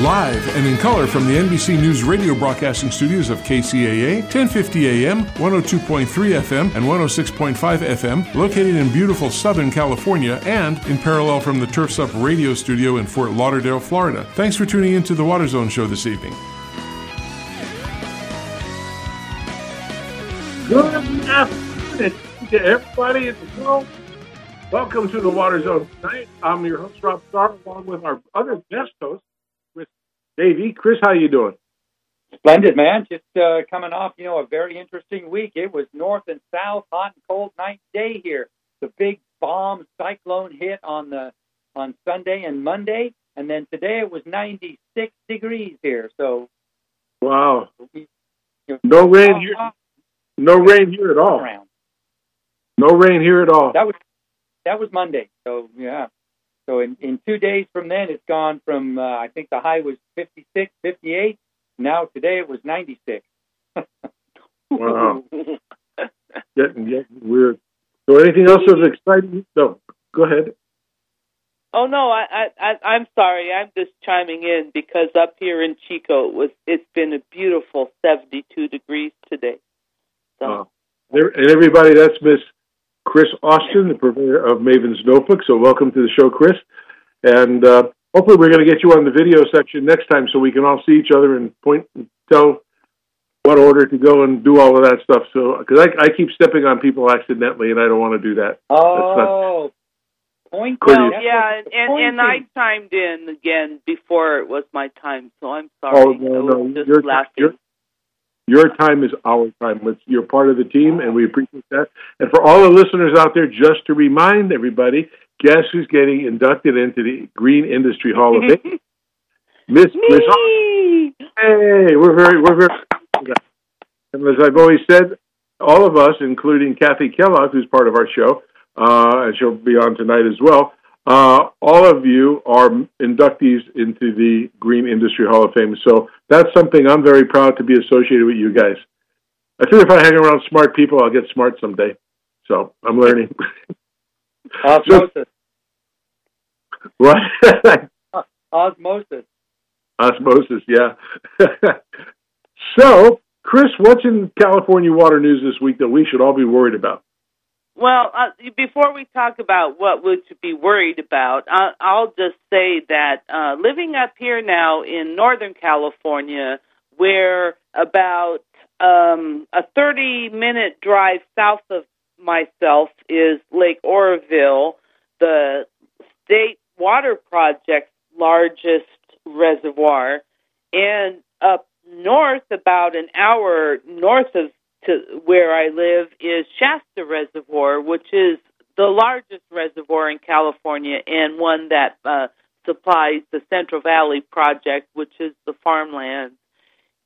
Live and in color from the NBC News radio broadcasting studios of KCAA, 1050 AM, 102.3 FM, and 106.5 FM, located in beautiful Southern California, and in parallel from the Turfs Up radio studio in Fort Lauderdale, Florida. Thanks for tuning in to the Water Zone show this evening. Good afternoon to everybody in the world. Welcome to the Water Zone tonight. I'm your host, Rob Starr, along with our other guest host, Davey. Chris, how you doing? Splendid, man. Just uh, coming off, you know, a very interesting week. It was north and south, hot and cold night and day here. The big bomb cyclone hit on the on Sunday and Monday, and then today it was 96 degrees here. So, wow, no rain here. No rain here at all. Around. No rain here at all. That was that was Monday. So yeah. So in, in two days from then, it's gone from uh, I think the high was 56, 58. Now today it was 96. wow. getting getting weird. So anything else that's exciting? No. Go ahead. Oh no, I, I I'm sorry. I'm just chiming in because up here in Chico it was it's been a beautiful 72 degrees today. So. Uh, and everybody, that's Miss Chris Austin, the purveyor of Maven's Notebook. So welcome to the show, Chris. And uh, hopefully we're going to get you on the video section next time so we can all see each other and point and tell what order to go and do all of that stuff. So because I, I keep stepping on people accidentally, and I don't want to do that. Oh. Point well, yeah, and, and, and I chimed in again before it was my time, so I'm sorry. Oh no, no, just you're, laughing. You're, your time is our time. It's, you're part of the team, and we appreciate that. And for all the listeners out there, just to remind everybody, guess who's getting inducted into the Green Industry Hall of Fame? Miss Miss. Hey, we're very we're very. And as I've always said, all of us, including Kathy Kellogg, who's part of our show, uh, and she'll be on tonight as well. Uh, all of you are inductees into the Green Industry Hall of Fame. So that's something I'm very proud to be associated with you guys. I think if I hang around smart people, I'll get smart someday. So I'm learning. Osmosis. so, what? Osmosis. Osmosis, yeah. so, Chris, what's in California water news this week that we should all be worried about? Well, uh, before we talk about what we should be worried about, I, I'll just say that uh, living up here now in Northern California, where about um, a 30 minute drive south of myself is Lake Oroville, the state water project's largest reservoir, and up north, about an hour north of to where I live is Shasta Reservoir, which is the largest reservoir in California and one that uh, supplies the Central Valley Project, which is the farmland.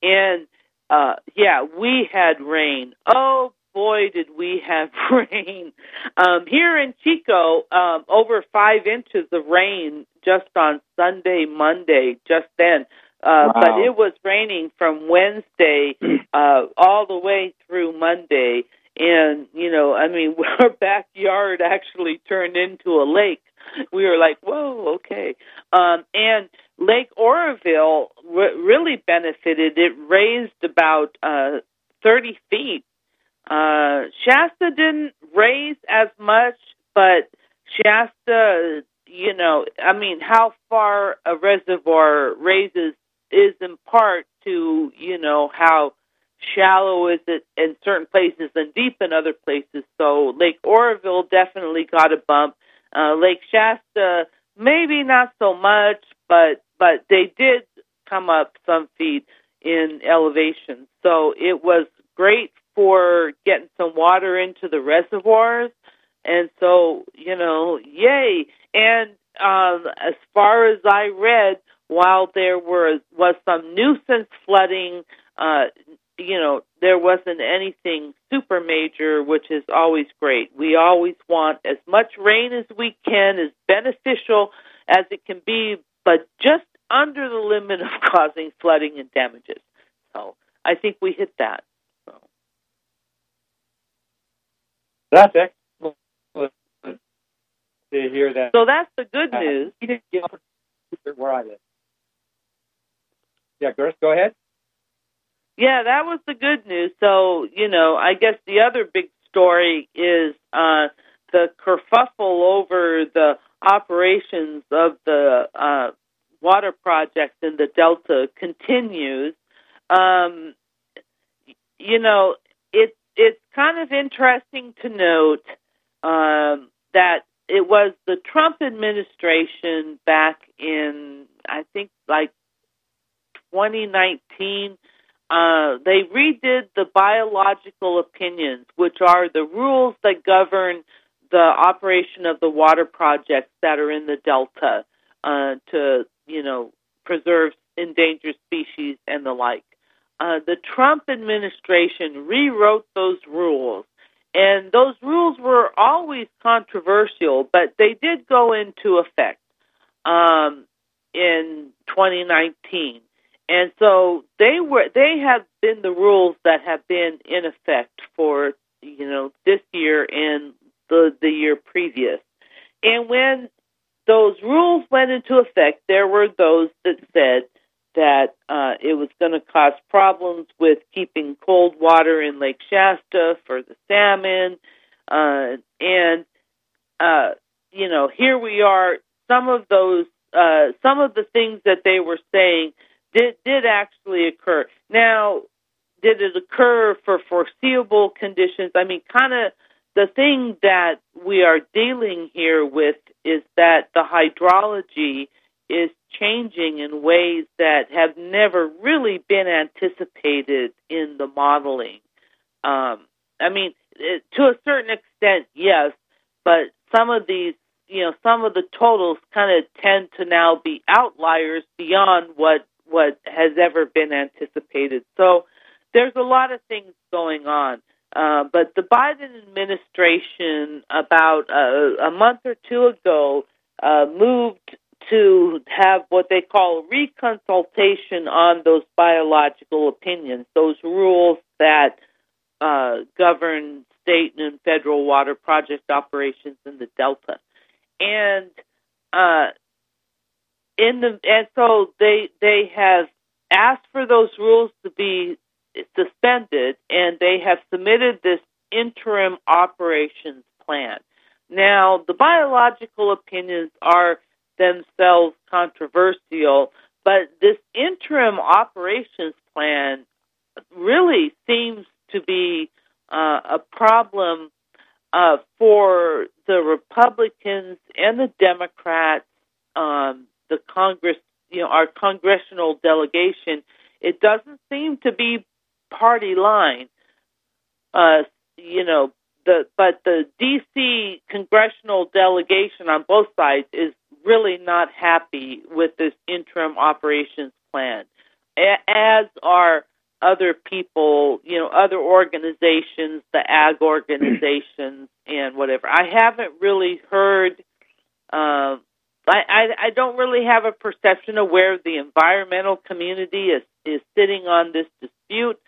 And uh, yeah, we had rain. Oh boy, did we have rain! Um, here in Chico, um, over five inches of rain just on Sunday, Monday. Just then, uh, wow. But it was raining from Wednesday uh, all the way through Monday. And, you know, I mean, our backyard actually turned into a lake. We were like, whoa, okay. Um, and Lake Oroville re- really benefited. It raised about uh, 30 feet. Uh, Shasta didn't raise as much, but Shasta, you know, I mean, how far a reservoir raises is in part to you know how shallow is it in certain places and deep in other places. So Lake Oroville definitely got a bump. Uh, Lake Shasta maybe not so much, but but they did come up some feet in elevation. So it was great for getting some water into the reservoirs. And so, you know, yay. And um, as far as I read, while there was was some nuisance flooding, uh, you know, there wasn't anything super major, which is always great. We always want as much rain as we can, as beneficial as it can be, but just under the limit of causing flooding and damages. So I think we hit that. So. That's excellent to hear that. So that's the good news. Uh, where I live. Yeah, Chris, go ahead. Yeah, that was the good news. So, you know, I guess the other big story is uh, the kerfuffle over the operations of the uh, water project in the Delta continues. Um, you know, it, it's kind of interesting to note um, that it was the Trump administration back in, I think, like 2019 uh, they redid the biological opinions, which are the rules that govern the operation of the water projects that are in the delta uh, to, you know, preserve endangered species and the like. Uh, the Trump administration rewrote those rules, and those rules were always controversial, but they did go into effect um, in 2019. And so they were they have been the rules that have been in effect for you know this year and the the year previous. And when those rules went into effect, there were those that said that uh, it was going to cause problems with keeping cold water in Lake Shasta for the salmon, uh, and uh, you know here we are. Some of those, uh, some of the things that they were saying did did actually occur. Now, did it occur for foreseeable conditions? I mean, kind of the thing that we are dealing here with is that the hydrology is changing in ways that have never really been anticipated in the modeling. Um, I mean, it, to a certain extent, yes, but some of these, you know, some of the totals kind of tend to now be outliers beyond what what has ever been anticipated. So there's a lot of things going on. Uh, but the Biden administration, about a, a month or two ago, uh, moved to have what they call reconsultation on those biological opinions, those rules that uh, govern state and federal water project operations in the Delta. And uh, in the and so they they have asked for those rules to be suspended and they have submitted this interim operations plan. Now, the biological opinions are themselves controversial, but this interim operations plan really seems to be uh, a problem uh, for the Republicans and the Democrats um, the Congress, you know, our congressional delegation, it doesn't seem to be party line. Uh, you know, the but the DC congressional delegation on both sides is really not happy with this interim operations plan, as are other people, you know, other organizations, the ag organizations, and whatever. I haven't really heard uh, I, I, I don't really have a perception of where the environmental community is, is sitting on this dispute,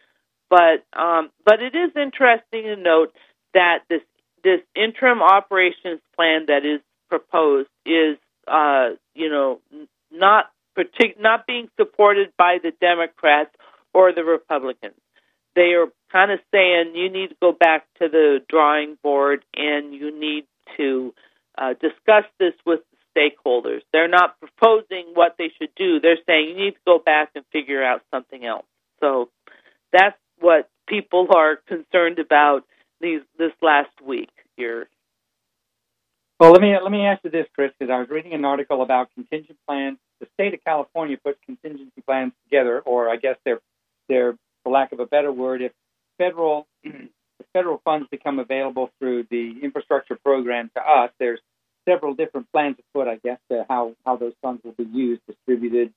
but um, but it is interesting to note that this this interim operations plan that is proposed is uh, you know not partic- not being supported by the Democrats or the Republicans. They are kind of saying you need to go back to the drawing board and you need to uh, discuss this with stakeholders. They're not proposing what they should do. They're saying you need to go back and figure out something else. So that's what people are concerned about these this last week here. Well, let me let me ask you this, Chris, because I was reading an article about contingent plans. The state of California puts contingency plans together, or I guess they're they're, for lack of a better word, if federal if federal funds become available through the infrastructure program to us, there's several different plans afoot, I guess, to how, how those funds will be used, distributed,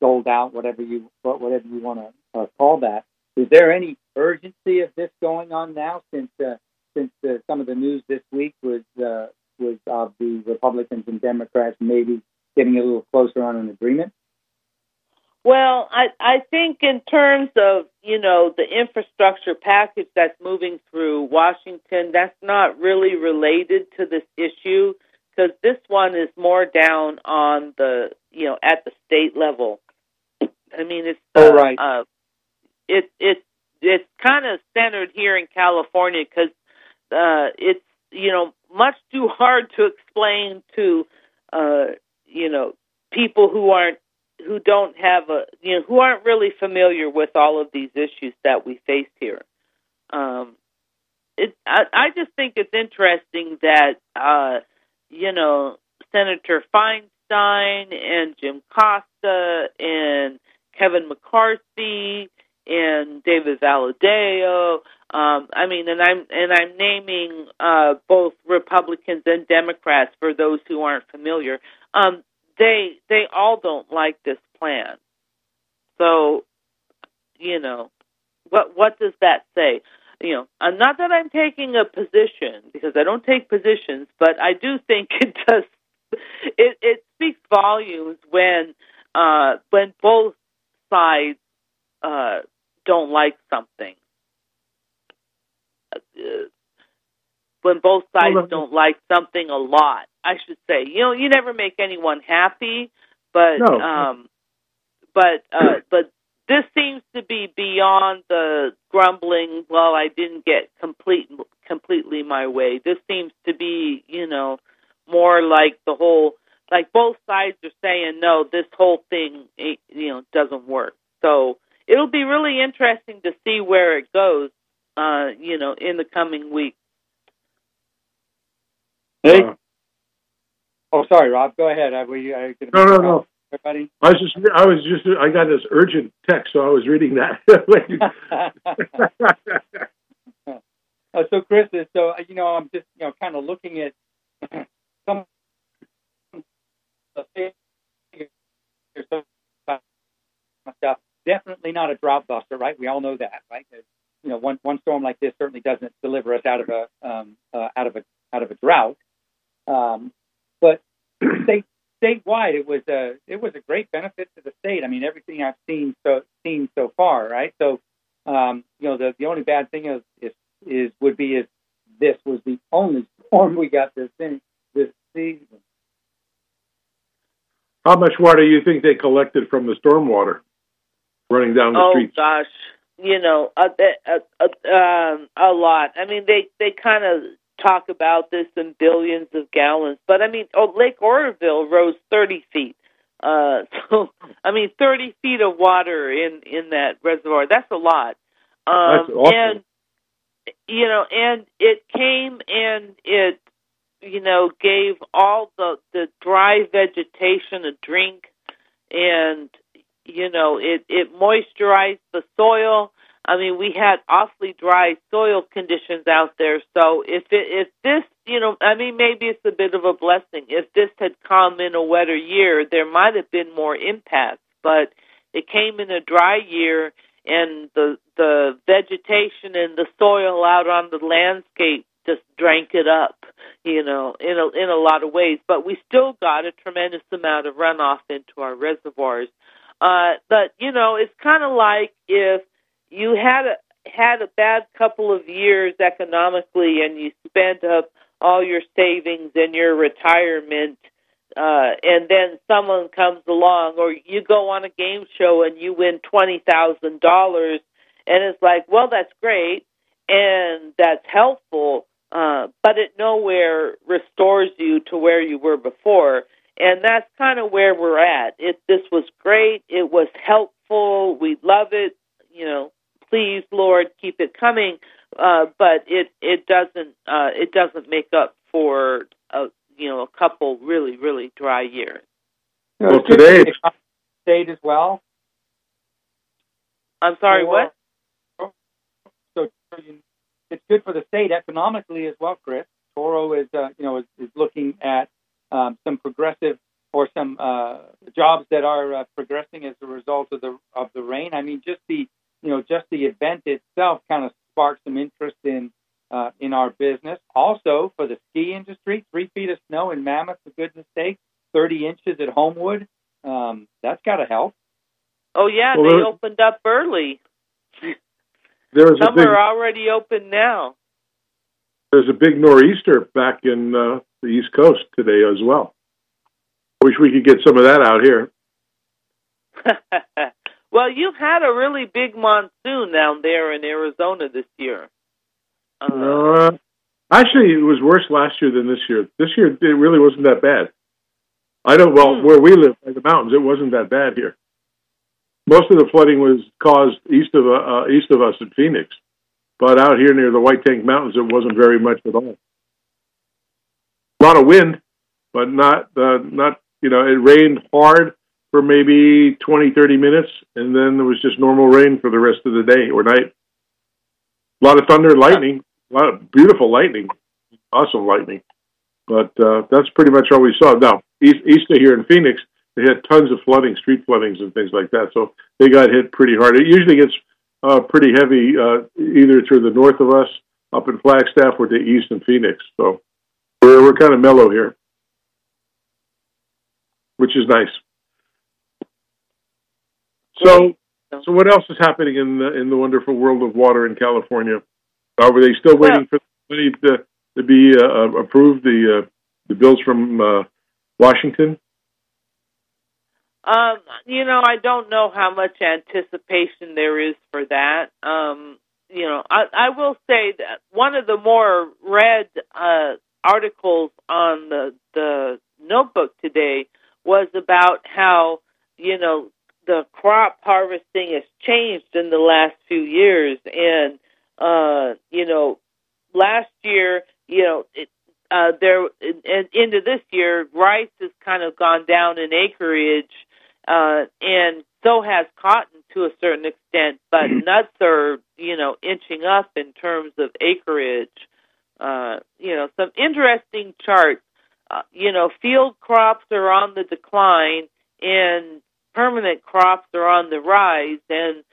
sold out, whatever you whatever you want to uh, call that. Is there any urgency of this going on now, since uh, since uh, some of the news this week was uh, was of the Republicans and Democrats maybe getting a little closer on an agreement? Well, I I think in terms of you know the infrastructure package that's moving through Washington, that's not really related to this issue because this one is more down on the you know at the state level. I mean, it's oh right. Uh, it it it's kind of centered here in California because uh, it's you know much too hard to explain to uh, you know people who aren't who don't have a you know who aren't really familiar with all of these issues that we face here. Um, it I, I just think it's interesting that uh, you know Senator Feinstein and Jim Costa and Kevin McCarthy and David Valadao. Um, I mean, and I'm and I'm naming uh, both Republicans and Democrats for those who aren't familiar. Um, they they all don't like this plan. So, you know, what what does that say? You know, uh, not that I'm taking a position because I don't take positions, but I do think it does. It it speaks volumes when uh, when both sides uh, don't like something. Uh, when both sides don't like something a lot, I should say. You know, you never make anyone happy, but no. um, but uh, but this seems to be beyond the grumbling. Well, I didn't get complete completely my way. This seems to be, you know, more like the whole like both sides are saying no. This whole thing, you know, doesn't work. So it'll be really interesting to see where it goes. Uh, you know, in the coming weeks. Hey. Uh, oh, sorry, Rob. Go ahead. Are we, are no, no, no. Everybody? I was just, I was just, I got this urgent text, so I was reading that. uh, so, Chris, so you know, I'm just, you know, kind of looking at some stuff. Definitely not a drought buster, right? We all know that, right? You know, one one storm like this certainly doesn't deliver us out of a um, uh, out of a out of a drought. Um, but state statewide, it was a it was a great benefit to the state. I mean, everything I've seen so seen so far, right? So, um, you know, the the only bad thing is is, is would be if this was the only storm we got this in this season. How much water do you think they collected from the storm water running down the oh, streets? Oh gosh, you know, a, a, a, um, a lot. I mean, they they kind of talk about this in billions of gallons, but I mean, oh, Lake Oroville rose 30 feet. Uh, so I mean, 30 feet of water in in that reservoir. That's a lot. Um, That's awful. And you know, and it came and it you know, gave all the the dry vegetation a drink, and you know, it it moisturized the soil. I mean, we had awfully dry soil conditions out there. So if it if this, you know, I mean, maybe it's a bit of a blessing. If this had come in a wetter year, there might have been more impact. But it came in a dry year, and the the vegetation and the soil out on the landscape just drank it up, you know, in a in a lot of ways. But we still got a tremendous amount of runoff into our reservoirs. Uh, but you know, it's kind of like if you had a had a bad couple of years economically, and you spent up all your savings and your retirement. Uh, and then someone comes along, or you go on a game show and you win twenty thousand dollars, and it's like, well, that's great, and that's helpful, uh, but it nowhere restores you to where you were before. And that's kind of where we're at. It this was great. It was helpful. We love it. You know, please, Lord, keep it coming. Uh, but it it doesn't uh, it doesn't make up for a you know a couple really really dry years. Well, today state as well. I'm sorry, what? So it's good for the state economically as well, Chris. Toro is, uh, you know, is, is looking at um, some progressive or some uh, jobs that are uh, progressing as a result of the of the rain. I mean, just the you know just the event itself kind of sparked some interest in uh, in our business. Also, for the ski industry, three feet of snow in Mammoth, for goodness sake, thirty inches at Homewood. Um, that's got to help. Oh yeah, well, they opened up early. There's Some big, are already open now. There's a big nor'easter back in uh, the East Coast today as well. Wish we could get some of that out here. Well, you've had a really big monsoon down there in Arizona this year. Uh, uh, actually, it was worse last year than this year. This year, it really wasn't that bad. I don't. Well, hmm. where we live, in the mountains, it wasn't that bad here. Most of the flooding was caused east of uh, east of us in Phoenix, but out here near the White Tank Mountains, it wasn't very much at all. A lot of wind, but not uh, not you know it rained hard for maybe 20, 30 minutes, and then there was just normal rain for the rest of the day or night. A lot of thunder and lightning, a lot of beautiful lightning, awesome lightning. But uh, that's pretty much all we saw. Now, east, east of here in Phoenix, they had tons of flooding, street floodings and things like that. So they got hit pretty hard. It usually gets uh, pretty heavy uh, either to the north of us, up in Flagstaff, or to east in Phoenix. So we're, we're kind of mellow here, which is nice. So, so what else is happening in the in the wonderful world of water in California? Are they still waiting well, for the money to to be uh, approved? The uh, the bills from uh, Washington. Um, you know, I don't know how much anticipation there is for that. Um, you know, I, I will say that one of the more read uh, articles on the the notebook today was about how you know the crop harvesting has changed in the last few years, and uh, you know, last year, you know, it, uh, there and into this year, rice has kind of gone down in acreage, uh, and so has cotton to a certain extent. But mm-hmm. nuts are, you know, inching up in terms of acreage. Uh, you know, some interesting charts. Uh, you know, field crops are on the decline, and permanent crops are on the rise and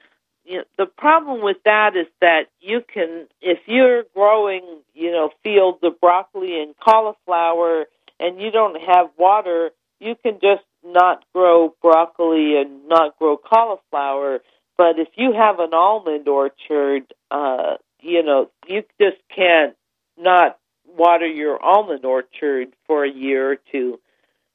you know, the problem with that is that you can if you're growing you know fields of broccoli and cauliflower and you don't have water you can just not grow broccoli and not grow cauliflower. But if you have an almond orchard uh you know you just can't not water your almond orchard for a year or two.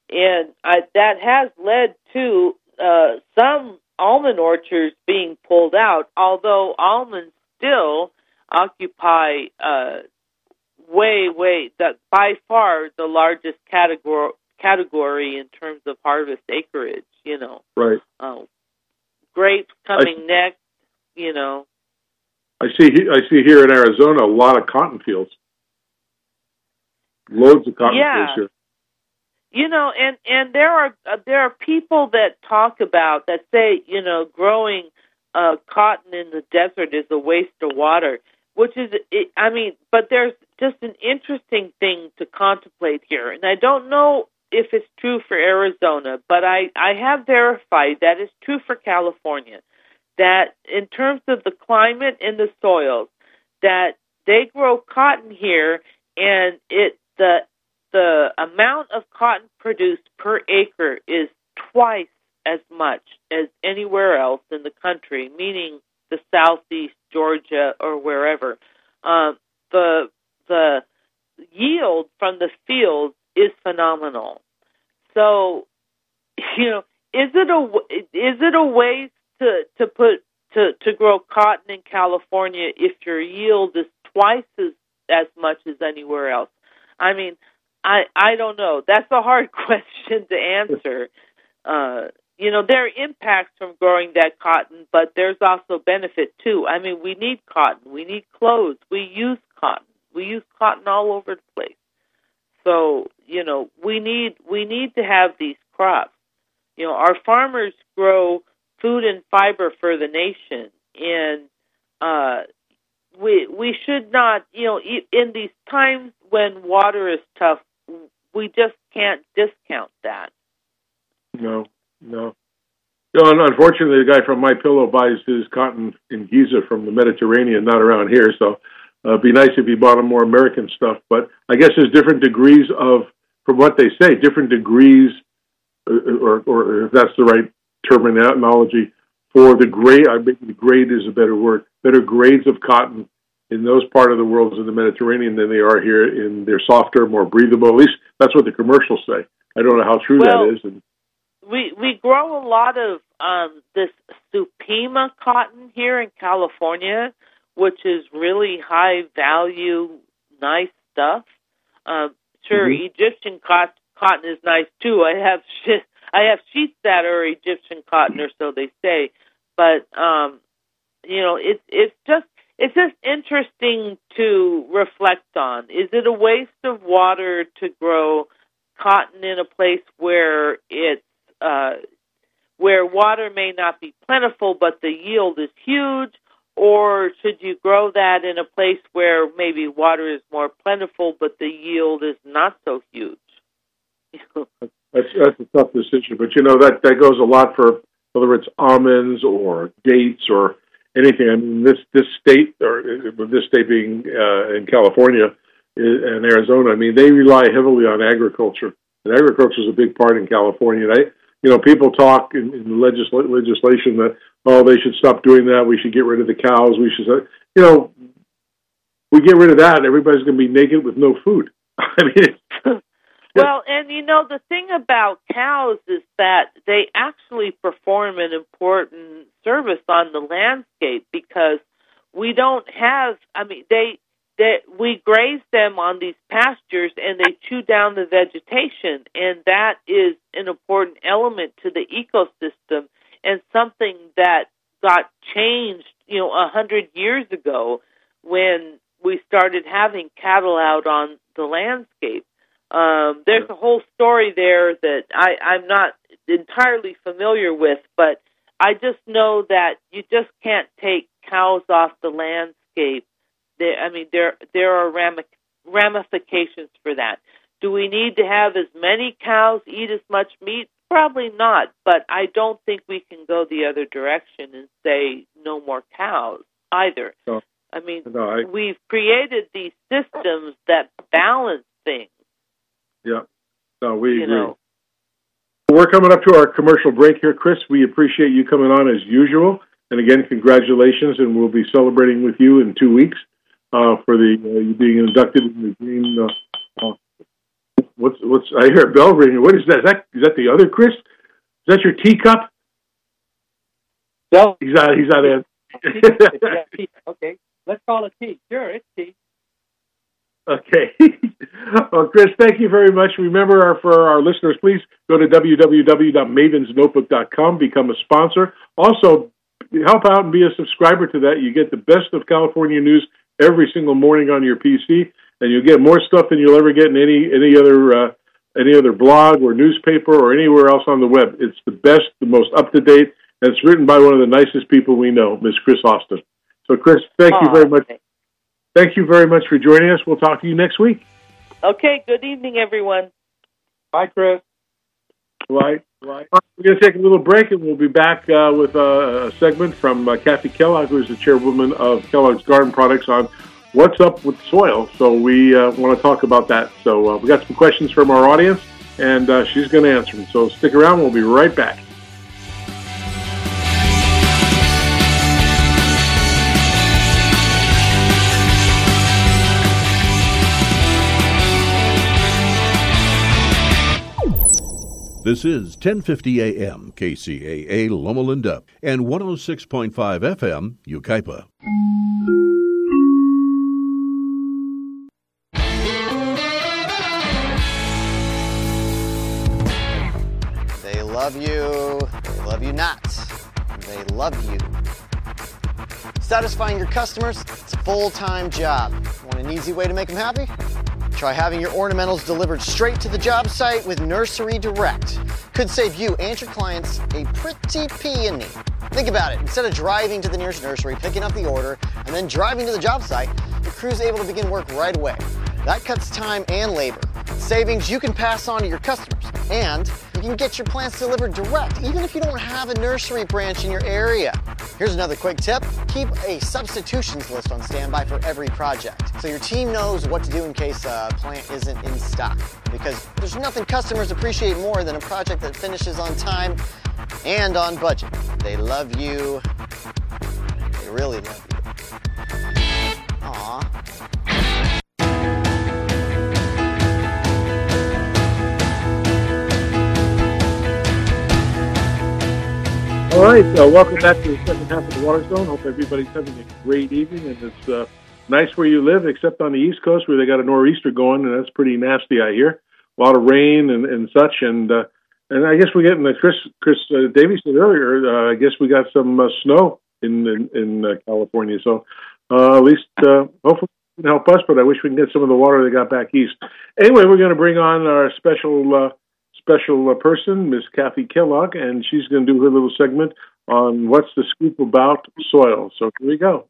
And I, that has led to uh, some almond orchards being pulled out, although almonds still occupy uh, way, way that by far the largest category category in terms of harvest acreage. You know, right? Uh, grapes coming I, next. You know, I see. I see here in Arizona a lot of cotton fields, loads of cotton yeah. fields here. You know, and and there are uh, there are people that talk about that say, you know, growing uh cotton in the desert is a waste of water, which is it, I mean, but there's just an interesting thing to contemplate here. And I don't know if it's true for Arizona, but I I have verified that it's true for California that in terms of the climate and the soils that they grow cotton here and it the the amount of cotton produced per acre is twice as much as anywhere else in the country, meaning the southeast, Georgia, or wherever. Um, the the yield from the fields is phenomenal. So, you know, is it a is it a waste to to put to to grow cotton in California if your yield is twice as as much as anywhere else? I mean, I I don't know. That's a hard question to answer. Uh, you know, there are impacts from growing that cotton, but there's also benefit too. I mean, we need cotton. We need clothes. We use cotton. We use cotton all over the place. So, you know, we need we need to have these crops. You know, our farmers grow food and fiber for the nation, and uh, we we should not, you know, in these times when water is tough, we just can't discount that. No, no. And unfortunately, the guy from My Pillow buys his cotton in Giza from the Mediterranean, not around here. So, uh, it'd be nice if he bought him more American stuff. But I guess there's different degrees of, from what they say, different degrees, uh, or, or if that's the right terminology, for the grade. I think the grade is a better word. Better grades of cotton in those part of the world in the Mediterranean than they are here. In they're softer, more breathable. At least that's what the commercials say. I don't know how true well, that is. And, we we grow a lot of um, this Supima cotton here in California, which is really high value, nice stuff. Um, sure, mm-hmm. Egyptian cotton, cotton is nice too. I have sh- I have sheets that are Egyptian cotton, or so they say. But um, you know, it's it's just it's just interesting to reflect on. Is it a waste of water to grow cotton in a place where it's uh, where water may not be plentiful, but the yield is huge? Or should you grow that in a place where maybe water is more plentiful, but the yield is not so huge? that's that's a tough decision, but you know that that goes a lot for whether it's almonds or dates or anything. I mean, this this state or this state being uh, in California and Arizona, I mean, they rely heavily on agriculture, and agriculture is a big part in California. They, you know, people talk in, in legisl- legislation that oh, they should stop doing that. We should get rid of the cows. We should, you know, we get rid of that, everybody's going to be naked with no food. I mean, well, and you know the thing about cows is that they actually perform an important service on the landscape because we don't have I mean they that we graze them on these pastures and they chew down the vegetation and that is an important element to the ecosystem and something that got changed you know a hundred years ago when we started having cattle out on the landscape um, there's a whole story there that I, I'm not entirely familiar with, but I just know that you just can't take cows off the landscape. There, I mean, there there are ramifications for that. Do we need to have as many cows eat as much meat? Probably not, but I don't think we can go the other direction and say no more cows either. No. I mean, no, I... we've created these systems that balance things. Yeah. No, we you agree. Know. We're coming up to our commercial break here, Chris. We appreciate you coming on as usual. And again, congratulations, and we'll be celebrating with you in two weeks uh, for the uh, you being inducted in the green. Uh, uh, what's what's I hear a bell ringing. What is that? Is that is that the other Chris? Is that your teacup? No, he's not. He's not in. okay, let's call it tea. Sure, it's tea. Okay. well, Chris, thank you very much. Remember, our, for our listeners, please go to www.mavensnotebook.com, become a sponsor. Also, help out and be a subscriber to that. You get the best of California news every single morning on your PC, and you'll get more stuff than you'll ever get in any any other uh, any other blog or newspaper or anywhere else on the web. It's the best, the most up to date, and it's written by one of the nicest people we know, Miss Chris Austin. So, Chris, thank you very much. Thank you very much for joining us. We'll talk to you next week. Okay. Good evening, everyone. Bye, Chris. Right. Right. We're going to take a little break, and we'll be back uh, with a, a, segment from uh, Kathy Kellogg, who is the chairwoman of Kellogg's Garden Products, on what's up with soil. So we uh, want to talk about that. So uh, we got some questions from our audience, and uh, she's going to answer them. So stick around. We'll be right back. This is 1050 AM KCAA Loma Linda and 106.5 FM Yucaipa. They love you, they love you not. They love you. Satisfying your customers, it's a full-time job. Want an easy way to make them happy? Try having your ornamentals delivered straight to the job site with Nursery Direct. Could save you and your clients a pretty peony. Think about it. Instead of driving to the nearest nursery, picking up the order, and then driving to the job site, your crew's able to begin work right away. That cuts time and labor. Savings you can pass on to your customers. And you can get your plants delivered direct, even if you don't have a nursery branch in your area. Here's another quick tip. Keep a substitutions list on standby for every project, so your team knows what to do in case a plant isn't in stock. Because there's nothing customers appreciate more than a project that finishes on time and on budget. They love you. They really love you. Aww. All right, uh, welcome back to the second half of the Water Zone. Hope everybody's having a great evening, and it's uh, nice where you live, except on the East Coast where they got a nor'easter going, and that's pretty nasty, I hear. A lot of rain and, and such, and uh, and I guess we're getting the Chris Chris uh, Davies said earlier. Uh, I guess we got some uh, snow in in, in uh, California, so uh, at least uh, hopefully it can help us. But I wish we can get some of the water they got back east. Anyway, we're going to bring on our special. Uh, special uh, person, Miss Kathy Kellogg, and she's going to do her little segment on what's the scoop about soil. So here we go.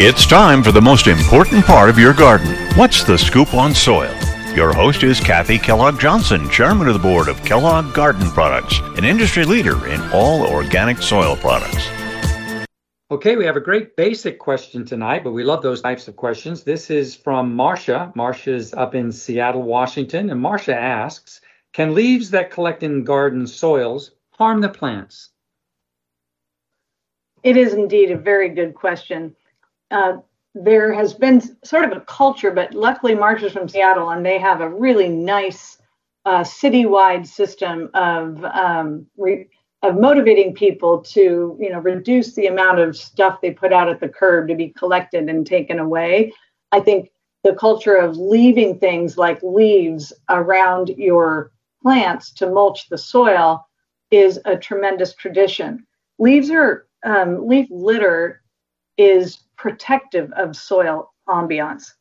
It's time for the most important part of your garden. What's the scoop on soil? Your host is Kathy Kellogg Johnson, chairman of the board of Kellogg Garden Products, an industry leader in all organic soil products. Okay, we have a great basic question tonight, but we love those types of questions. This is from Marcia. Marcia's up in Seattle, Washington, and Marcia asks, can leaves that collect in garden soils harm the plants? It is indeed a very good question uh, there has been sort of a culture, but luckily Marcia's from Seattle and they have a really nice uh, citywide system of um, re- of motivating people to you know reduce the amount of stuff they put out at the curb to be collected and taken away. I think the culture of leaving things like leaves around your plants to mulch the soil is a tremendous tradition. Leaves are um, leaf litter is protective of soil ambiance.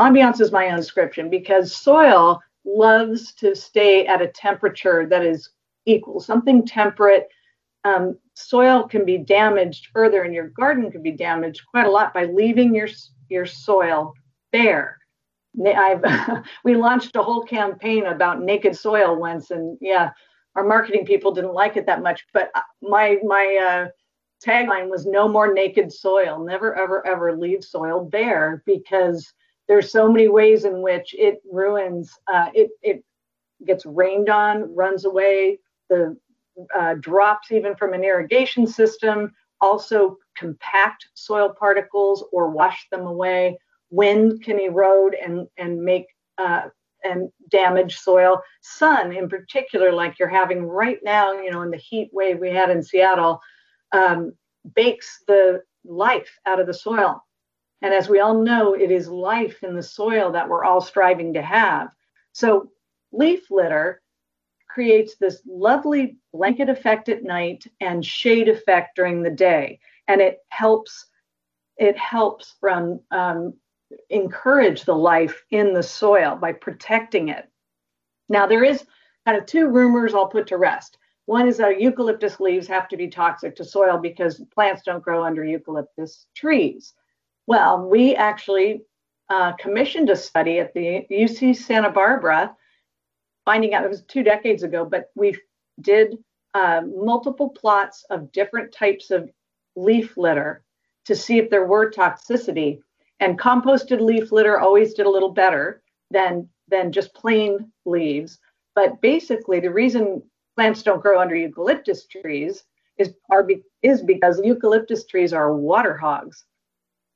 Ambiance is my own description because soil loves to stay at a temperature that is equal, something temperate. Um, soil can be damaged further, and your garden can be damaged quite a lot by leaving your your soil bare. We launched a whole campaign about naked soil once, and yeah, our marketing people didn't like it that much. But uh, my my uh, tagline was no more naked soil never ever ever leave soil bare because there's so many ways in which it ruins uh, it it gets rained on runs away the uh, drops even from an irrigation system also compact soil particles or wash them away. Wind can erode and and make uh, and damage soil. Sun in particular like you're having right now you know in the heat wave we had in seattle um, bakes the life out of the soil. And as we all know, it is life in the soil that we're all striving to have. So, leaf litter creates this lovely blanket effect at night and shade effect during the day. And it helps it helps from um, encourage the life in the soil by protecting it. Now there is kind of two rumors I'll put to rest. One is that eucalyptus leaves have to be toxic to soil because plants don't grow under eucalyptus trees. Well, we actually uh, commissioned a study at the UC Santa Barbara, finding out it was two decades ago, but we did uh, multiple plots of different types of leaf litter to see if there were toxicity. And composted leaf litter always did a little better than than just plain leaves. But basically, the reason plants don't grow under eucalyptus trees is are is because eucalyptus trees are water hogs.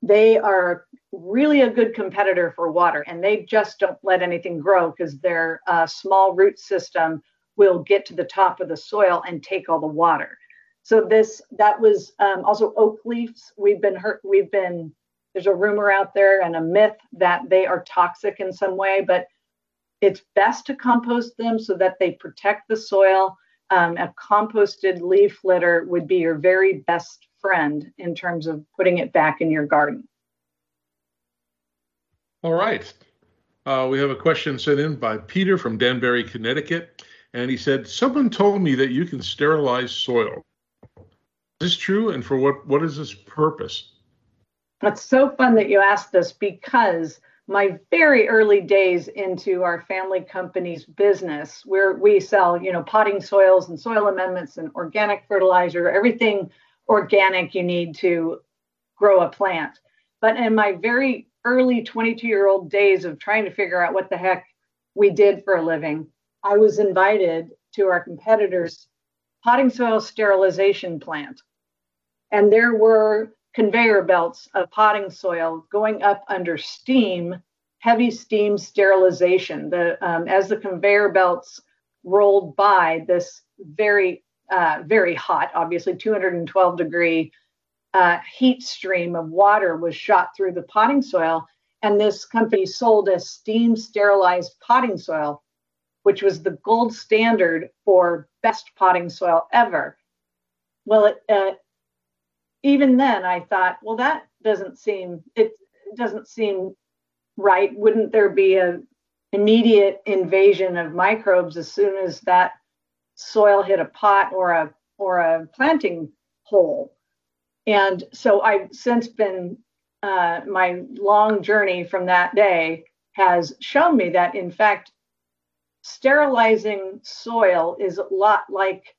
They are really a good competitor for water, and they just don't let anything grow because their uh, small root system will get to the top of the soil and take all the water. So this that was um, also oak leaves. We've been hurt. We've been there's a rumor out there and a myth that they are toxic in some way, but it's best to compost them so that they protect the soil. Um, a composted leaf litter would be your very best friend in terms of putting it back in your garden. All right. Uh, we have a question sent in by Peter from Danbury, Connecticut. And he said, Someone told me that you can sterilize soil. Is this true? And for what, what is this purpose? It's so fun that you asked this because my very early days into our family company's business where we sell you know potting soils and soil amendments and organic fertilizer everything organic you need to grow a plant but in my very early 22 year old days of trying to figure out what the heck we did for a living, I was invited to our competitors' potting soil sterilization plant. And there were conveyor belts of potting soil going up under steam, heavy steam sterilization. The um, as the conveyor belts rolled by, this very uh, very hot, obviously 212 degree uh, heat stream of water was shot through the potting soil. And this company sold a steam sterilized potting soil, which was the gold standard for best potting soil ever. Well, it, uh, even then, I thought, well, that doesn't seem it doesn't seem right. Wouldn't there be a immediate invasion of microbes as soon as that soil hit a pot or a or a planting hole? And so I've since been, uh, my long journey from that day has shown me that, in fact, sterilizing soil is a lot like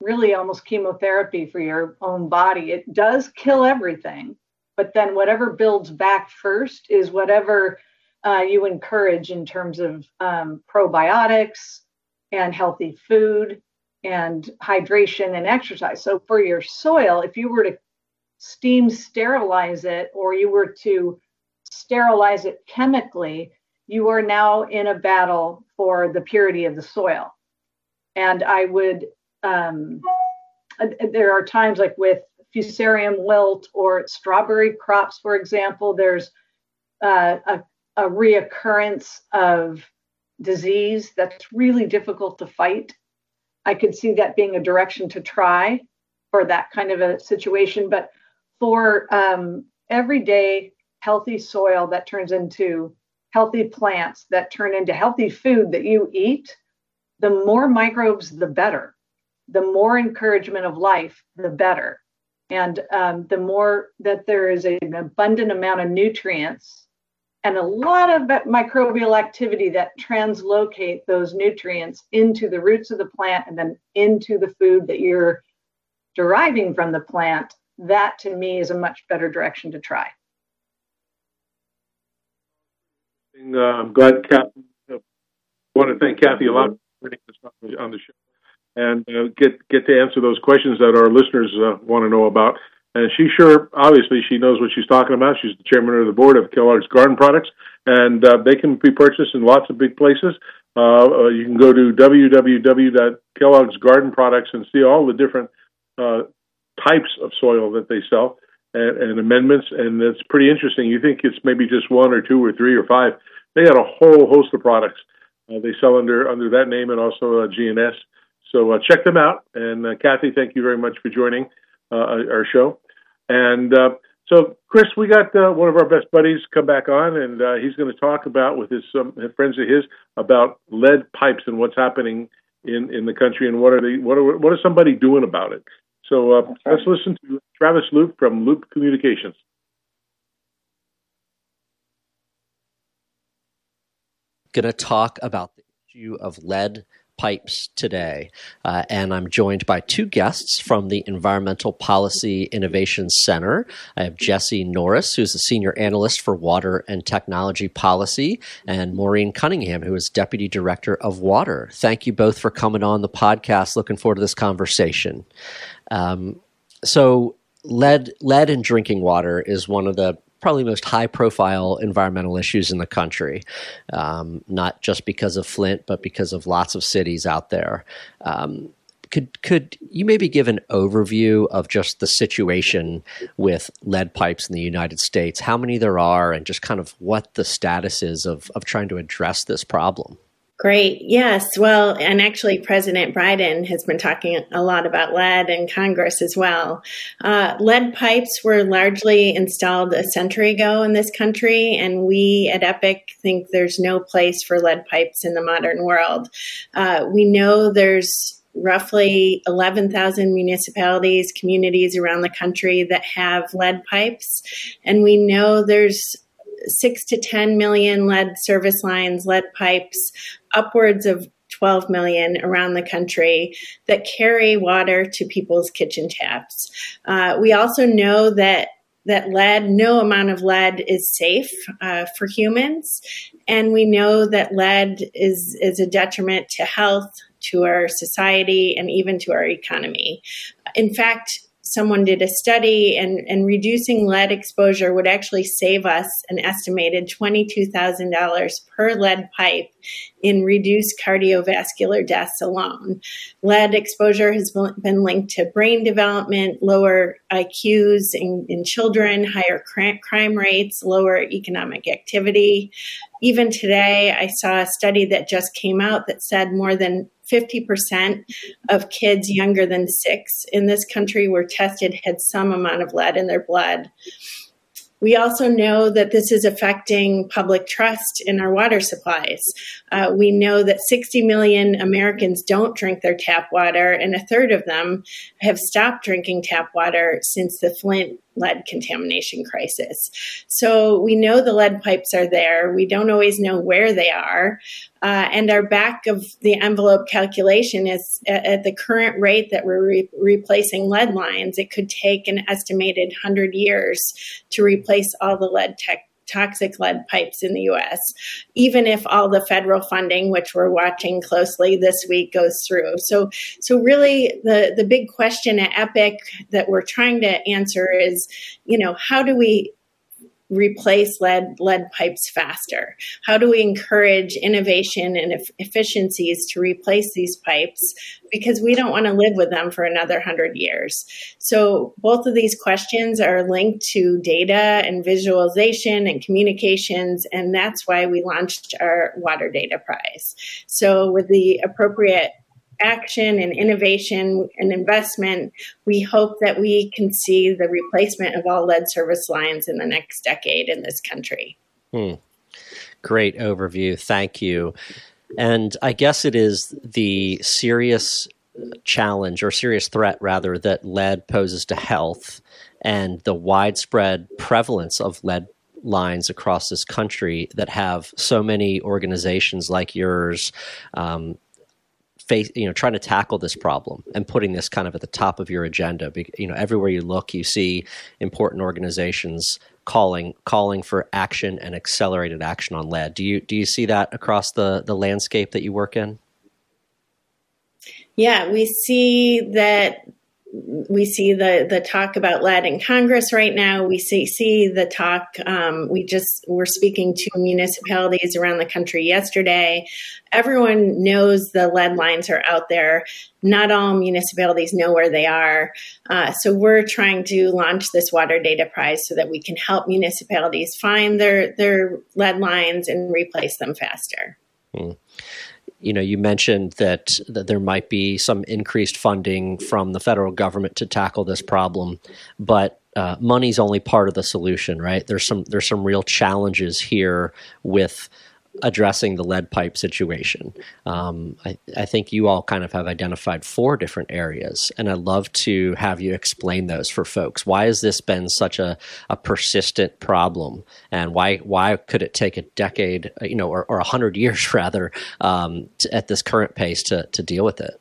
really almost chemotherapy for your own body. It does kill everything, but then whatever builds back first is whatever uh, you encourage in terms of um, probiotics and healthy food and hydration and exercise. So for your soil, if you were to steam sterilize it or you were to sterilize it chemically, you are now in a battle for the purity of the soil. And I would, um, there are times like with fusarium wilt or strawberry crops, for example, there's uh, a, a reoccurrence of disease that's really difficult to fight I could see that being a direction to try for that kind of a situation. But for um, everyday healthy soil that turns into healthy plants that turn into healthy food that you eat, the more microbes, the better. The more encouragement of life, the better. And um, the more that there is an abundant amount of nutrients and a lot of microbial activity that translocate those nutrients into the roots of the plant and then into the food that you're deriving from the plant, that to me is a much better direction to try. I'm glad Kathy. I want to thank Kathy a lot for joining us on the show and uh, get get to answer those questions that our listeners uh, want to know about. And she sure, obviously, she knows what she's talking about. She's the chairman of the board of Kellogg's Garden Products, and uh, they can be purchased in lots of big places. Uh, uh you can go to www.kellogg's Garden Products and see all the different uh, types of soil that they sell and, and amendments, and it's pretty interesting. You think it's maybe just one or two or three or five. They got a whole host of products they sell under under that name and also uh, GNS. So uh, check them out. And uh, Kathy, thank you very much for joining uh, our show. And uh, so, Chris, we got uh, one of our best buddies come back on, and uh, he's going to talk about with his um, friends of his about lead pipes and what's happening in, in the country and what are they what are what is somebody doing about it. So uh, let's listen to Travis Loop from Loop Communications. Going to talk about the issue of lead pipes today. Uh, and I'm joined by two guests from the Environmental Policy Innovation Center. I have Jessie Norriss, who's the Senior Analyst for Water and Technology Policy, and Maureen Cunningham, who is Deputy Director of Water. Thank you both for coming on the podcast. Looking forward to this conversation. Um, so, lead lead in drinking water is one of the probably most high profile environmental issues in the country, um, not just because of Flint, but because of lots of cities out there. Um, could could you maybe give an overview of just the situation with lead pipes in the United States? How many there are, and just kind of what the status is of of trying to address this problem? Great. Yes. Well, and actually, President Biden has been talking a lot about lead in Congress as well. Uh, lead pipes were largely installed a century ago in this country, and we at EPIC think there's no place for lead pipes in the modern world. Uh, we know there's roughly 11,000 municipalities, communities around the country that have lead pipes, and we know there's six to 10 million lead service lines, lead pipes, upwards of 12 million around the country that carry water to people's kitchen taps. Uh, we also know that that lead, no amount of lead is safe uh, for humans. And we know that lead is, is a detriment to health, to our society, and even to our economy. In fact, someone did a study and, and reducing lead exposure would actually save us an estimated $22,000 per lead pipe in reduced cardiovascular deaths alone. Lead exposure has been linked to brain development, lower IQs in, in children, higher crime rates, lower economic activity. Even today, I saw a study that just came out that said more than 50% of kids younger than six in this country were tested had some amount of lead in their blood. We also know that this is affecting public trust in our water supplies. Uh, we know that 60 million Americans don't drink their tap water, and a third of them have stopped drinking tap water since the Flint lead contamination crisis. So we know the lead pipes are there. We don't always know where they are. Uh, and our back of the envelope calculation is at, at the current rate that we're re- replacing lead lines, it could take an estimated 100 years to replace all the lead tech toxic lead pipes in the US, even if all the federal funding, which we're watching closely this week, goes through. So, so really the, the big question at EPIC that we're trying to answer is, you know, how do we replace lead lead pipes faster? How do we encourage innovation and efficiencies to replace these pipes? Because we don't want to live with them for another hundred years. So both of these questions are linked to data and visualization and communications, and that's why we launched our Water Data Prize. So with the appropriate action and innovation and investment, we hope that we can see the replacement of all lead service lines in the next decade in this country. Hmm. Great overview. Thank you. And I guess it is the serious challenge or serious threat, rather, that lead poses to health and the widespread prevalence of lead lines across this country that have so many organizations like yours um, face, you know, trying to tackle this problem and putting this kind of at the top of your agenda. You know, everywhere you look, you see important organizations calling calling for action and accelerated action on lead. Do you do you see that across the the landscape that you work in? Yeah, we see that we see the the talk about lead in Congress right now. We see see the talk. Um, we just were speaking to municipalities around the country yesterday. Everyone knows the lead lines are out there. Not all municipalities know where they are. Uh, so we're trying to launch this water data prize so that we can help municipalities find their their lead lines and replace them faster. Hmm you know, you mentioned that that there might be some increased funding from the federal government to tackle this problem, but uh, money's only part of the solution, right? There's some there's some real challenges here with addressing the lead pipe situation. Um, I, I, think you all kind of have identified four different areas, and I'd love to have you explain those for folks. Why has this been such a, a persistent problem, and why why could it take a decade, you know, or, a hundred years rather, um, to, at this current pace to to deal with it?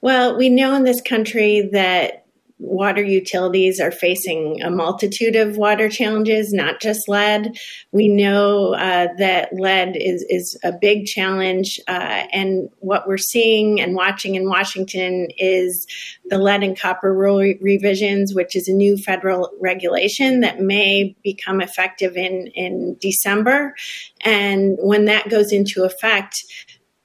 Well, we know in this country that water utilities are facing a multitude of water challenges, not just lead. We know uh, that lead is, is a big challenge. Uh, and what we're seeing and watching in Washington is the lead and copper rule re- revisions, which is a new federal regulation that may become effective in, in December. And when that goes into effect,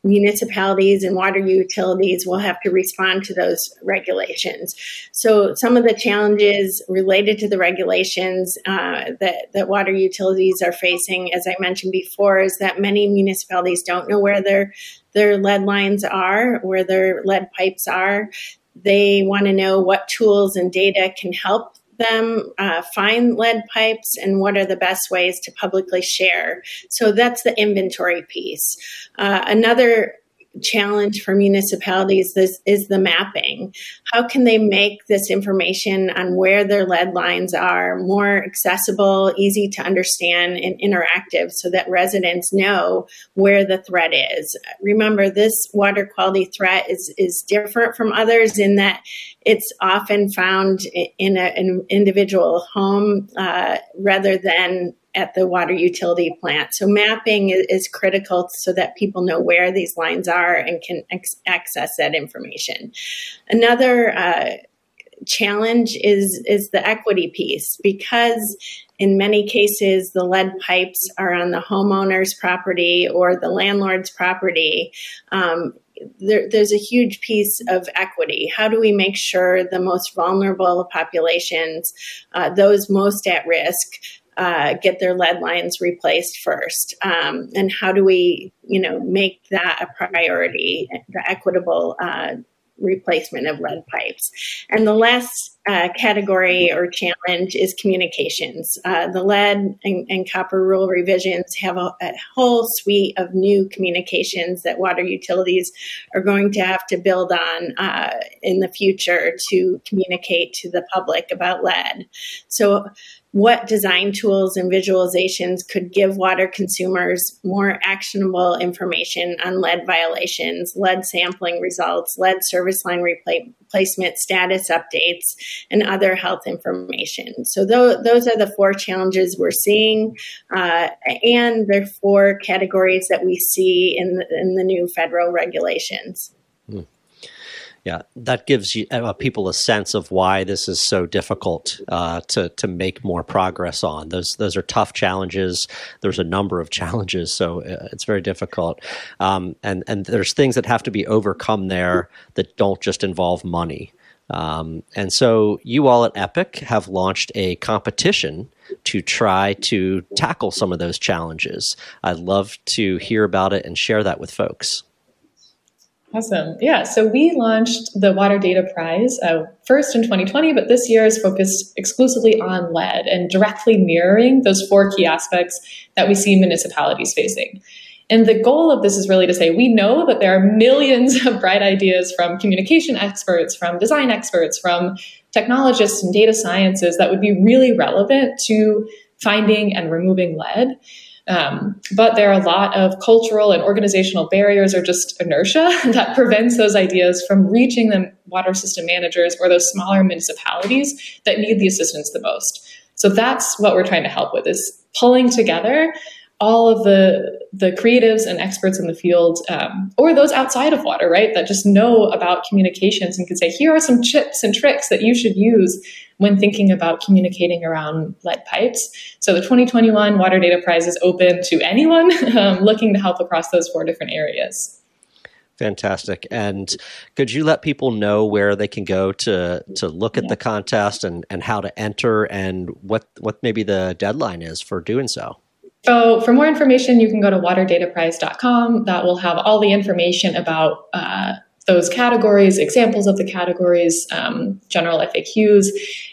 municipalities and water utilities will have to respond to those regulations. So, some of the challenges related to the regulations uh, that, that water utilities are facing, as I mentioned before, is that many municipalities don't know where their their lead lines are, where their lead pipes are. They want to know what tools and data can help them uh, find lead pipes and what are the best ways to publicly share. So that's the inventory piece. Uh, another challenge for municipalities is, is the mapping. How can they make this information on where their lead lines are more accessible, easy to understand, and interactive so that residents know where the threat is? Remember, this water quality threat is, is different from others in that it's often found in an individual home uh, rather than at the water utility plant. So mapping is, critical so that people know where these lines are and can ex- access that information. Another uh, challenge is is the equity piece because in many cases the lead pipes are on the homeowner's property or the landlord's property. Um, there, there's a huge piece of equity. How do we make sure the most vulnerable populations, uh, those most at risk, uh, get their lead lines replaced first? Um, and how do we, you know, make that a priority, the equitable uh, replacement of lead pipes? And the last uh, category or challenge is communications. Uh, the lead and, and, copper rule revisions have a, a, whole suite of new communications that water utilities are going to have to build on uh, in the future to communicate to the public about lead. So, what design tools and visualizations could give water consumers more actionable information on lead violations, lead sampling results, lead service line replacement status updates, and other health information. So, th- those are the four challenges we're seeing, uh, and are four categories that we see in the, in the new federal regulations. Hmm. Yeah, that gives you, uh, people a sense of why this is so difficult uh, to to make more progress on. Those those are tough challenges. There's a number of challenges, so uh, it's very difficult. Um, and and there's things that have to be overcome there that don't just involve money. Um, and so you all at EPIC have launched a competition to try to tackle some of those challenges. I'd love to hear about it and share that with folks. Awesome. Yeah. So we launched the Water Data Prize uh, first in 2020, but this year is focused exclusively on lead and directly mirroring those four key aspects that we see municipalities facing. And the goal of this is really to say we know that there are millions of bright ideas from communication experts, from design experts, from technologists and data sciences that would be really relevant to finding and removing lead. Um, but there are a lot of cultural and organizational barriers or just inertia that prevents those ideas from reaching the water system managers or those smaller municipalities that need the assistance the most. So that's what we're trying to help with is pulling together all of the the creatives and experts in the field, um, or those outside of water, right, that just know about communications and can say, here are some tips and tricks that you should use when thinking about communicating around lead pipes. So the 2021 Water Data Prize is open to anyone um, looking to help across those four different areas. Fantastic. And could you let people know where they can go to to look at the contest and, and how to enter and what, what maybe the deadline is for doing so? So, for more information, you can go to waterdataprize.com. That will have all the information about uh, those categories, examples of the categories, um, general FAQs.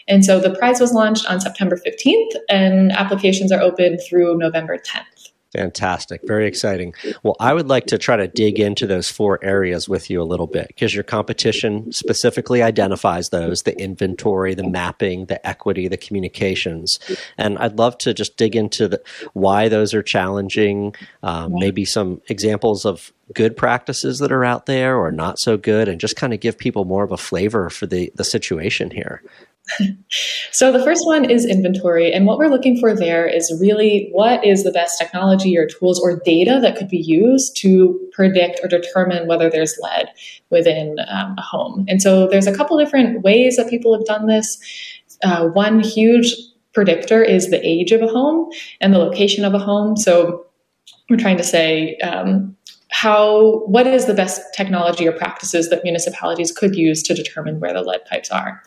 And so the prize was launched on September 15th, and applications are open through November 10th. Fantastic. Very exciting. Well, I would like to try to dig into those four areas with you a little bit because your competition specifically identifies those the inventory, the mapping, the equity, the communications. And I'd love to just dig into the, why those are challenging, um, maybe some examples of good practices that are out there or not so good, and just kind of give people more of a flavor for the, the situation here. So the first one is inventory. And what we're looking for there is really what is the best technology or tools or data that could be used to predict or determine whether there's lead within um, a home. And so there's a couple different ways that people have done this. Uh, one huge predictor is the age of a home and the location of a home. So we're trying to say, um, how what is the best technology or practices that municipalities could use to determine where the lead pipes are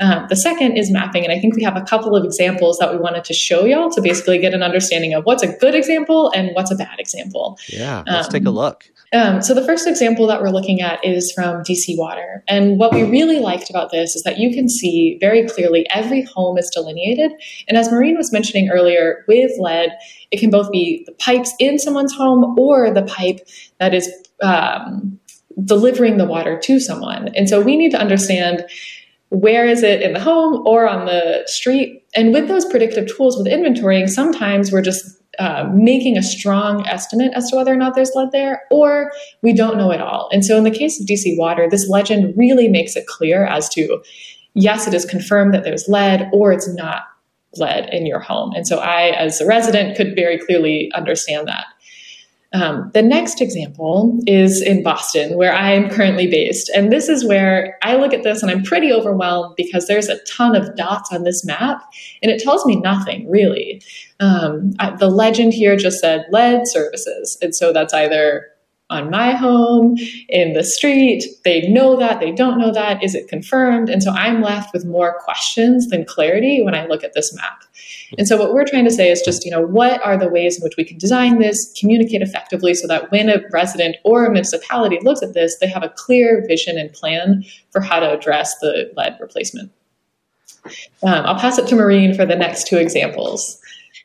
Um, the second is mapping, and I think we have a couple of examples that we wanted to show y'all to basically get an understanding of what's a good example and what's a bad example. Yeah, let's um, take a look. Um, so the first example that we're looking at is from DC Water. And what we really liked about this is that you can see very clearly every home is delineated. And as Maureen was mentioning earlier, with lead, it can both be the pipes in someone's home or the pipe that is um, delivering the water to someone. And so we need to understand where is it in the home or on the street. And with those predictive tools with inventorying, sometimes we're just uh, making a strong estimate as to whether or not there's lead there, or we don't know at all. And so, in the case of DC Water, this legend really makes it clear as to yes, it is confirmed that there's lead, or it's not lead in your home. And so, I, as a resident, could very clearly understand that. Um, the next example is in Boston, where I am currently based. And this is where I look at this and I'm pretty overwhelmed because there's a ton of dots on this map and it tells me nothing really. Um, I, the legend here just said lead services. And so that's either on my home, in the street. They know that, they don't know that. Is it confirmed? And so I'm left with more questions than clarity when I look at this map. And so what we're trying to say is just, you know, what are the ways in which we can design this, communicate effectively so that when a resident or a municipality looks at this, they have a clear vision and plan for how to address the lead replacement. Um, I'll pass it to Maureen for the next two examples.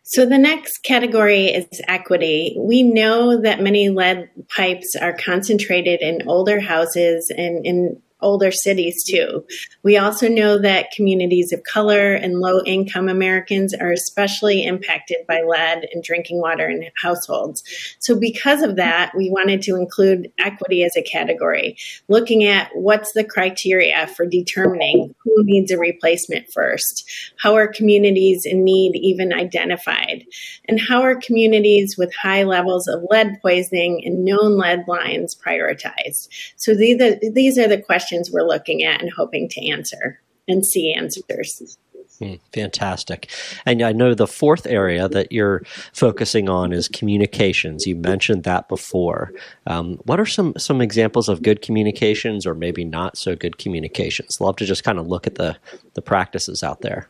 So the next category is equity. We know that many lead pipes are concentrated in older houses and in older cities too. We also know that communities of color and low income Americans are especially impacted by lead in drinking water in households. So, because of that, we wanted to include equity as a category, looking at what's the criteria for determining who needs a replacement first, how are communities in need even identified, and how are communities with high levels of lead poisoning and known lead lines prioritized. So, these these are the questions questions we're looking at and hoping to answer and see answers. Hmm, fantastic. And I know the fourth area that you're focusing on is communications. You mentioned that before. Um, what are some, some examples of good communications or maybe not so good communications? Love to just kind of look at the, the practices out there.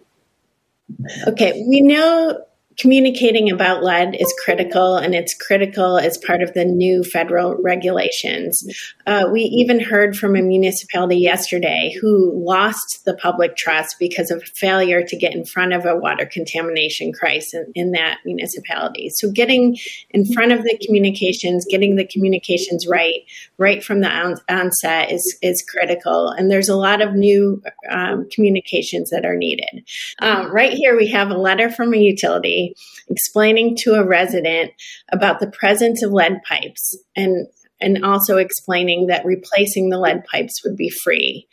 Okay, we know communicating about lead is critical, and it's critical as part of the new federal regulations. Uh, we even heard from a municipality yesterday who lost the public trust because of failure to get in front of a water contamination crisis in, in that municipality. So, getting in front of the communications, getting the communications right, right from the on- onset is, is critical. And there's a lot of new um, communications that are needed. Um, right here, we have a letter from a utility explaining to a resident about the presence of lead pipes and and also explaining that replacing the lead pipes would be free.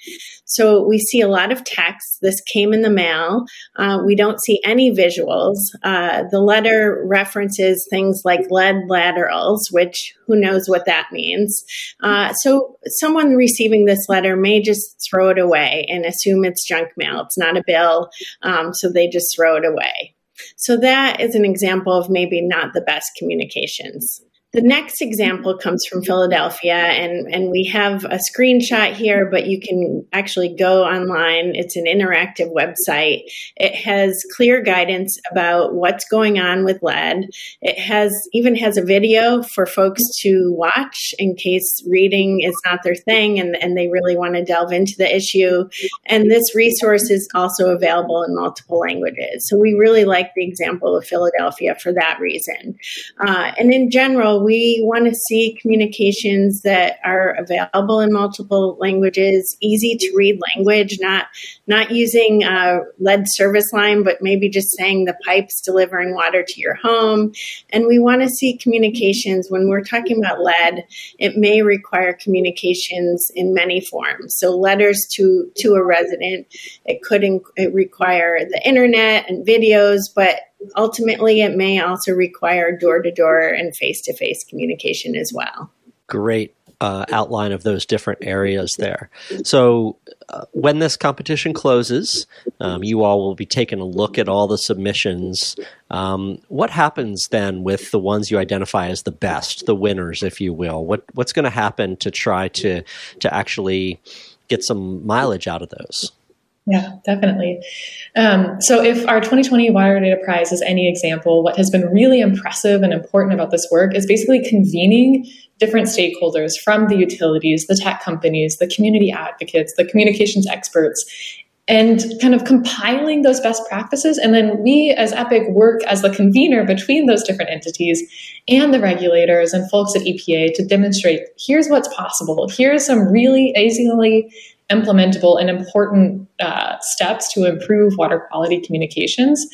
So we see a lot of text. This came in the mail. Uh, we don't see any visuals. Uh, the letter references things like lead laterals, which who knows what that means. Uh, so someone receiving this letter may just throw it away and assume it's junk mail. It's not a bill, um, so they just throw it away. So that is an example of maybe not the best communications. The next example comes from Philadelphia, and, and we have a screenshot here, but you can actually go online. It's an interactive website. It has clear guidance about what's going on with lead. It has even has a video for folks to watch in case reading is not their thing and, and they really want to delve into the issue. And this resource is also available in multiple languages. So we really like the example of Philadelphia for that reason. Uh, and in general, we want to see communications that are available in multiple languages, easy to read language, not not using a lead service line, but maybe just saying the pipes delivering water to your home. And we want to see communications when we're talking about lead. It may require communications in many forms. So letters to to a resident. It could in, it require the internet and videos, but ultimately, it may also require door to door and face to face communication as well. Great uh, outline of those different areas there. So, uh, when this competition closes, um, you all will be taking a look at all the submissions. Um, what happens then with the ones you identify as the best, the winners, if you will? What what's going to happen to try to to actually get some mileage out of those? Yeah, definitely. Um, so, if our 2020 Water Data Prize is any example, what has been really impressive and important about this work is basically convening different stakeholders from the utilities, the tech companies, the community advocates, the communications experts, and kind of compiling those best practices. And then we, as EPIC, work as the convener between those different entities and the regulators and folks at EPA to demonstrate here's what's possible. Here's some really easily implementable and important uh, steps to improve water quality communications.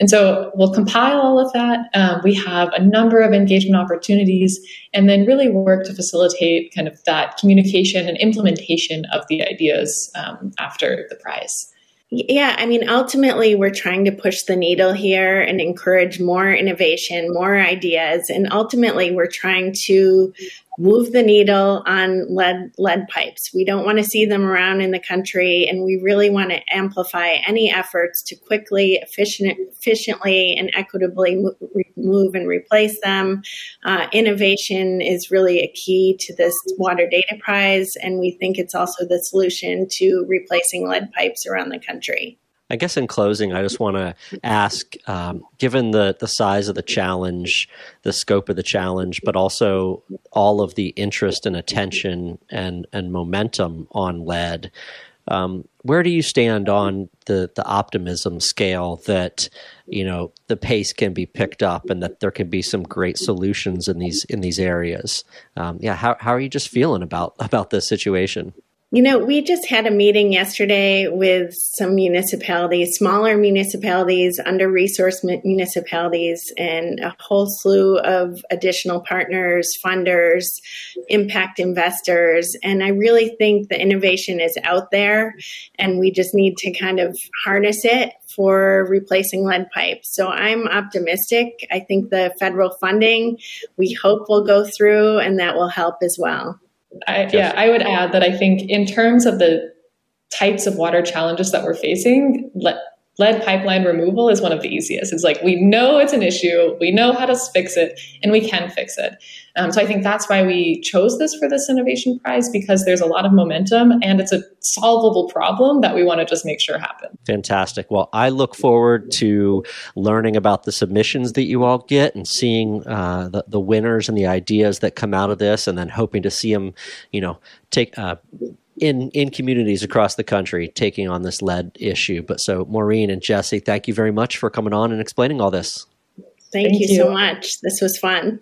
And so we'll compile all of that. Um, we have a number of engagement opportunities and then really work to facilitate kind of that communication and implementation of the ideas um, after the prize. Yeah, I mean, ultimately, we're trying to push the needle here and encourage more innovation, more ideas, and ultimately, we're trying to move the needle on lead lead pipes. We don't want to see them around in the country, and we really want to amplify any efforts to quickly, efficient, efficiently, and equitably move and replace them. Uh, innovation is really a key to this water data prize, and we think it's also the solution to replacing lead pipes around the country. I guess in closing, I just want to ask, um, given the the size of the challenge, the scope of the challenge, but also all of the interest and attention and and momentum on lead, um, where do you stand on the the optimism scale that you know the pace can be picked up and that there can be some great solutions in these in these areas? Um, yeah, how how are you just feeling about about this situation? You know, we just had a meeting yesterday with some municipalities, smaller municipalities, under resourced municipalities, and a whole slew of additional partners, funders, impact investors. And I really think the innovation is out there, and we just need to kind of harness it for replacing lead pipes. So I'm optimistic. I think the federal funding we hope will go through, and that will help as well. I, yeah, I would add that I think in terms of the types of water challenges that we're facing, let, lead pipeline removal is one of the easiest. It's like we know it's an issue, we know how to fix it, and we can fix it. Um, so I think that's why we chose this for this innovation prize because there's a lot of momentum and it's a solvable problem that we want to just make sure happen. Fantastic. Well, I look forward to learning about the submissions that you all get and seeing uh, the, the winners and the ideas that come out of this, and then hoping to see them, you know, take. Uh, in in communities across the country taking on this lead issue. But so Maureen and Jessie, thank you very much for coming on and explaining all this. Thank, thank you, you, so much. This was fun.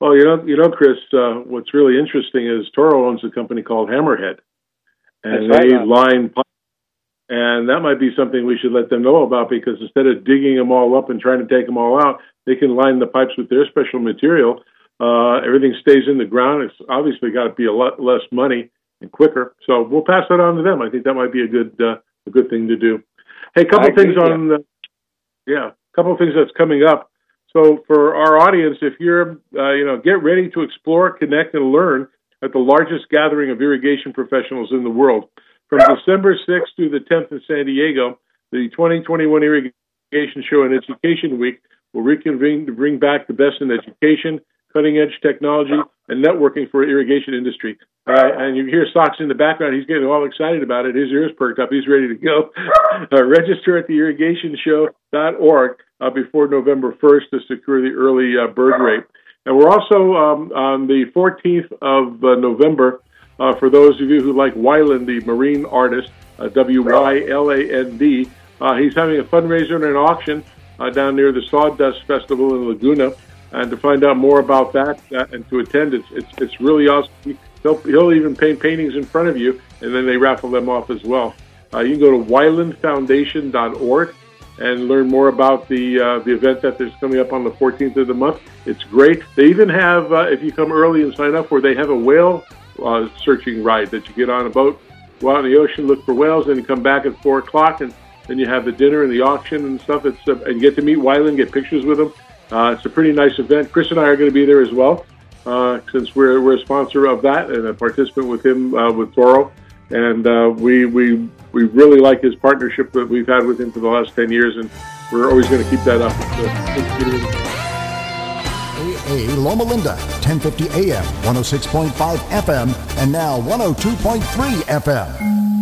Well, you know, you know, Chris. Uh, what's really interesting is Toro owns a company called Hammerhead, and That's they right, line pipes. And that might be something we should let them know about because instead of digging them all up and trying to take them all out, they can line the pipes with their special material uh, everything stays in the ground. It's obviously got to be a lot less money and quicker. So we'll pass that on to them. I think that might be a good uh, a good thing to do. Hey, a couple I things agree, on the, yeah, a couple of things that's coming up. So for our audience, if you're uh, you know get ready to explore, connect, and learn at the largest gathering of irrigation professionals in the world. From December 6th to the 10th in San Diego, the 2021 Irrigation Show and Education Week will reconvene to bring back the best in education, cutting edge technology, and networking for irrigation industry. Uh, and you hear Socks in the background. He's getting all excited about it. His ears perked up. He's ready to go. uh, register at theirrigationshow.org uh, before November 1st to secure the early uh, bird rate. And we're also um, on the 14th of uh, November, uh, for those of you who like Wyland, the marine artist, W Y L A N D, he's having a fundraiser and an auction down near the Sawdust Festival in Laguna and to find out more about that uh, and to attend, it's it's, it's really awesome. He'll, he'll even paint paintings in front of you, and then they raffle them off as well. Uh, you can go to wylandfoundation.org and learn more about the uh, the event that is coming up on the 14th of the month. It's great. They even have, uh, if you come early and sign up, where they have a whale uh, searching ride that you get on a boat, go out in the ocean, look for whales, and come back at four o'clock, and then you have the dinner and the auction and stuff. It's uh, and you get to meet Wyland, get pictures with him. Uh, it's a pretty nice event. Chris and I are going to be there as well, uh, since we're, we're a sponsor of that and a participant with him uh, with Toro. And uh, we, we, we really like his partnership that we've had with him for the last 10 years, and we're always going to keep that up. AA Loma Linda, 1050 AM, 106.5 FM, and now 102.3 FM.